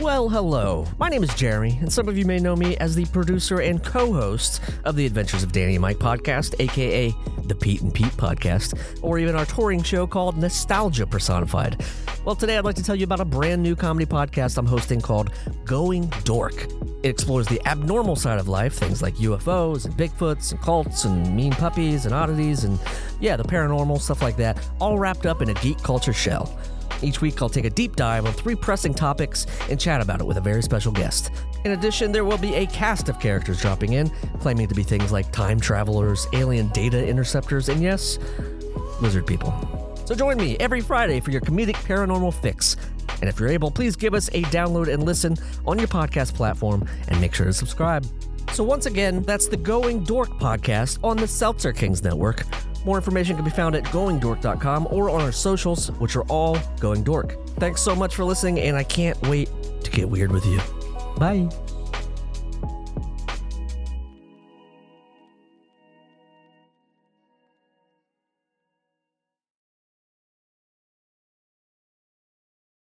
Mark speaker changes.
Speaker 1: Well, hello. My name is Jeremy, and some of you may know me as the producer and co host of the Adventures of Danny and Mike podcast, aka the Pete and Pete podcast, or even our touring show called Nostalgia Personified. Well, today I'd like to tell you about a brand new comedy podcast I'm hosting called Going Dork. It explores the abnormal side of life, things like UFOs and Bigfoots and cults and mean puppies and oddities and, yeah, the paranormal, stuff like that, all wrapped up in a geek culture shell. Each week, I'll take a deep dive on three pressing topics and chat about it with a very special guest. In addition, there will be a cast of characters dropping in, claiming to be things like time travelers, alien data interceptors, and yes, lizard people. So join me every Friday for your comedic paranormal fix. And if you're able, please give us a download and listen on your podcast platform and make sure to subscribe. So, once again, that's the Going Dork podcast on the Seltzer Kings Network. More information can be found at goingdork.com or on our socials, which are all Going Dork. Thanks so much for listening, and I can't wait to get weird with you. Bye.